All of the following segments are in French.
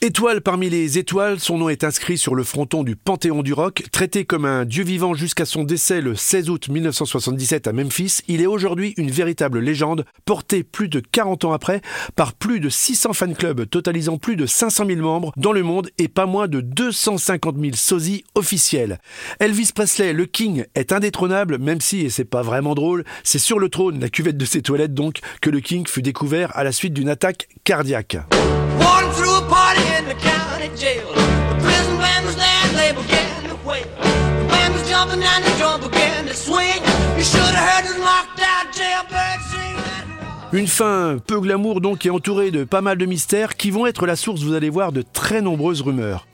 Étoile parmi les étoiles, son nom est inscrit sur le fronton du Panthéon du rock. Traité comme un dieu vivant jusqu'à son décès le 16 août 1977 à Memphis, il est aujourd'hui une véritable légende, portée plus de 40 ans après par plus de 600 fan clubs totalisant plus de 500 000 membres dans le monde et pas moins de 250 000 sosies officiels. Elvis Presley, le King, est indétrônable, même si, et c'est pas vraiment drôle, c'est sur le trône, la cuvette de ses toilettes donc, que le King fut découvert à la suite d'une attaque cardiaque. Une fin peu glamour donc et entourée de pas mal de mystères qui vont être la source, vous allez voir, de très nombreuses rumeurs.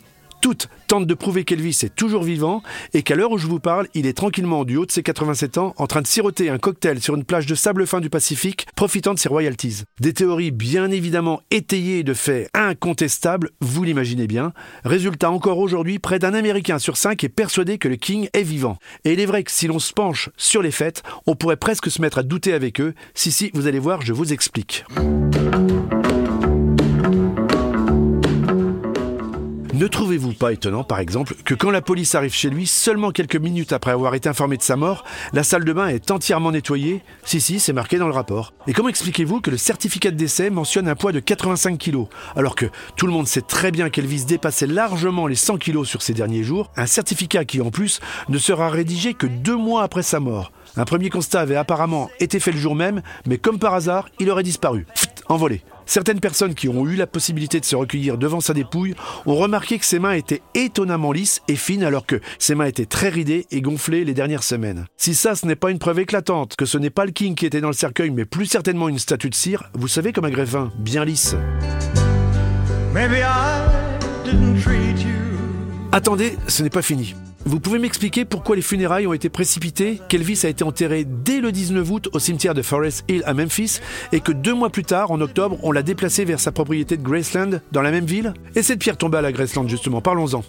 Toutes tentent de prouver qu'Elvis est toujours vivant et qu'à l'heure où je vous parle, il est tranquillement du haut de ses 87 ans en train de siroter un cocktail sur une plage de sable fin du Pacifique, profitant de ses royalties. Des théories bien évidemment étayées de faits incontestables, vous l'imaginez bien. Résultat encore aujourd'hui, près d'un Américain sur cinq est persuadé que le King est vivant. Et il est vrai que si l'on se penche sur les faits, on pourrait presque se mettre à douter avec eux. Si si, vous allez voir, je vous explique. Ne trouvez-vous pas étonnant, par exemple, que quand la police arrive chez lui, seulement quelques minutes après avoir été informé de sa mort, la salle de bain est entièrement nettoyée? Si, si, c'est marqué dans le rapport. Et comment expliquez-vous que le certificat de décès mentionne un poids de 85 kg, alors que tout le monde sait très bien qu'Elvis dépassait largement les 100 kg sur ces derniers jours, un certificat qui en plus ne sera rédigé que deux mois après sa mort? Un premier constat avait apparemment été fait le jour même, mais comme par hasard, il aurait disparu. envolé. Certaines personnes qui ont eu la possibilité de se recueillir devant sa dépouille ont remarqué que ses mains étaient étonnamment lisses et fines alors que ses mains étaient très ridées et gonflées les dernières semaines. Si ça ce n'est pas une preuve éclatante que ce n'est pas le king qui était dans le cercueil mais plus certainement une statue de cire, vous savez comme un greffin, bien lisse. Attendez, ce n'est pas fini. Vous pouvez m'expliquer pourquoi les funérailles ont été précipitées, qu'Elvis a été enterré dès le 19 août au cimetière de Forest Hill à Memphis et que deux mois plus tard, en octobre, on l'a déplacé vers sa propriété de Graceland dans la même ville? Et cette pierre tombée à la Graceland justement, parlons-en.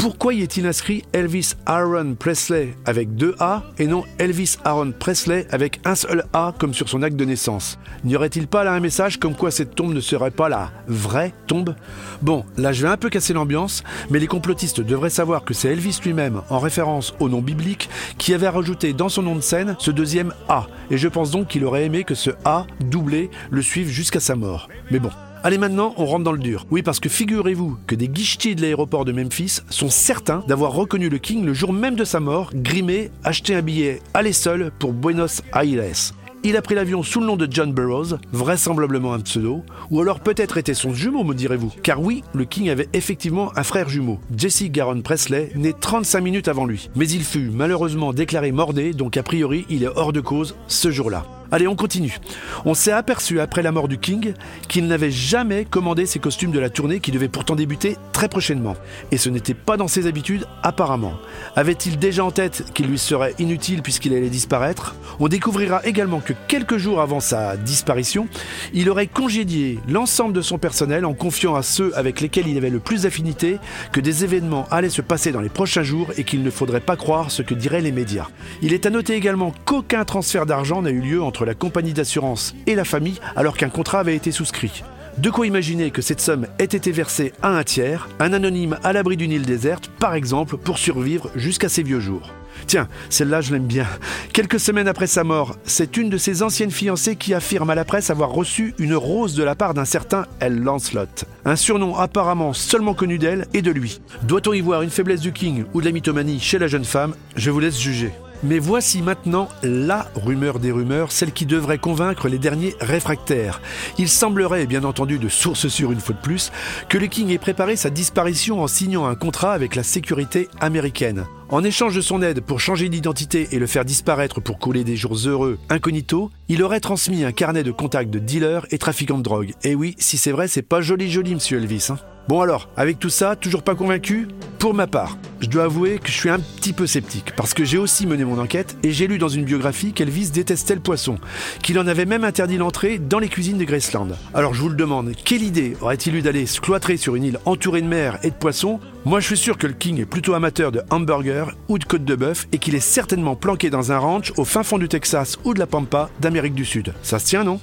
Pourquoi y est-il inscrit Elvis Aaron Presley avec deux A et non Elvis Aaron Presley avec un seul A comme sur son acte de naissance? N'y aurait-il pas là un message comme quoi cette tombe ne serait pas la vraie tombe? Bon, là je vais un peu casser l'ambiance, mais les complotistes devraient savoir que c'est Elvis lui-même, en référence au nom biblique, qui avait rajouté dans son nom de scène ce deuxième A, et je pense donc qu'il aurait aimé que ce A doublé le suive jusqu'à sa mort. Mais bon, Allez maintenant, on rentre dans le dur. Oui, parce que figurez-vous que des guichetiers de l'aéroport de Memphis sont certains d'avoir reconnu le King le jour même de sa mort, grimé, acheté un billet aller seul pour Buenos Aires. Il a pris l'avion sous le nom de John Burroughs, vraisemblablement un pseudo, ou alors peut-être était son jumeau, me direz-vous. Car oui, le King avait effectivement un frère jumeau, Jesse Garon Presley, né 35 minutes avant lui. Mais il fut malheureusement déclaré mordé, donc a priori il est hors de cause ce jour-là. Allez, on continue. On s'est aperçu après la mort du King qu'il n'avait jamais commandé ses costumes de la tournée qui devait pourtant débuter très prochainement. Et ce n'était pas dans ses habitudes apparemment. Avait-il déjà en tête qu'il lui serait inutile puisqu'il allait disparaître? On découvrira également que quelques jours avant sa disparition, il aurait congédié l'ensemble de son personnel en confiant à ceux avec lesquels il avait le plus d'affinité que des événements allaient se passer dans les prochains jours et qu'il ne faudrait pas croire ce que diraient les médias. Il est à noter également qu'aucun transfert d'argent n'a eu lieu entre la compagnie d'assurance et la famille alors qu'un contrat avait été souscrit. De quoi imaginer que cette somme ait été versée à un tiers, un anonyme à l'abri d'une île déserte, par exemple, pour survivre jusqu'à ses vieux jours. Tiens, celle-là, je l'aime bien. Quelques semaines après sa mort, c'est une de ses anciennes fiancées qui affirme à la presse avoir reçu une rose de la part d'un certain L. Lancelot. Un surnom apparemment seulement connu d'elle et de lui. Doit-on y voir une faiblesse du King ou de la mythomanie chez la jeune femme? Je vous laisse juger. Mais voici maintenant la rumeur des rumeurs, celle qui devrait convaincre les derniers réfractaires. Il semblerait, bien entendu de source sûre une fois de plus, que le King ait préparé sa disparition en signant un contrat avec la sécurité américaine. En échange de son aide pour changer d'identité et le faire disparaître pour couler des jours heureux incognito, il aurait transmis un carnet de contacts de dealers et trafiquants de drogue. Et oui, si c'est vrai, c'est pas joli joli, monsieur Elvis. Hein. Bon alors, avec tout ça, toujours pas convaincu? Pour ma part, je dois avouer que je suis un petit peu sceptique, parce que j'ai aussi mené mon enquête et j'ai lu dans une biographie qu'Elvis détestait le poisson, qu'il en avait même interdit l'entrée dans les cuisines de Graceland. Alors je vous le demande, quelle idée aurait-il eu d'aller se cloîtrer sur une île entourée de mer et de poissons? Moi je suis sûr que le King est plutôt amateur de hamburgers ou de côte de bœuf et qu'il est certainement planqué dans un ranch au fin fond du Texas ou de la Pampa d'Amérique du Sud. Ça se tient, non?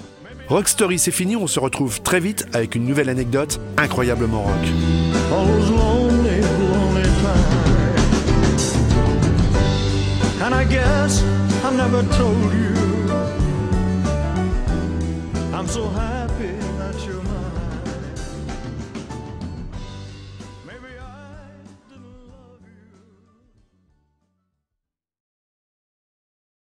Rock Story, c'est fini. On se retrouve très vite avec une nouvelle anecdote incroyablement rock. Never told you. I'm so happy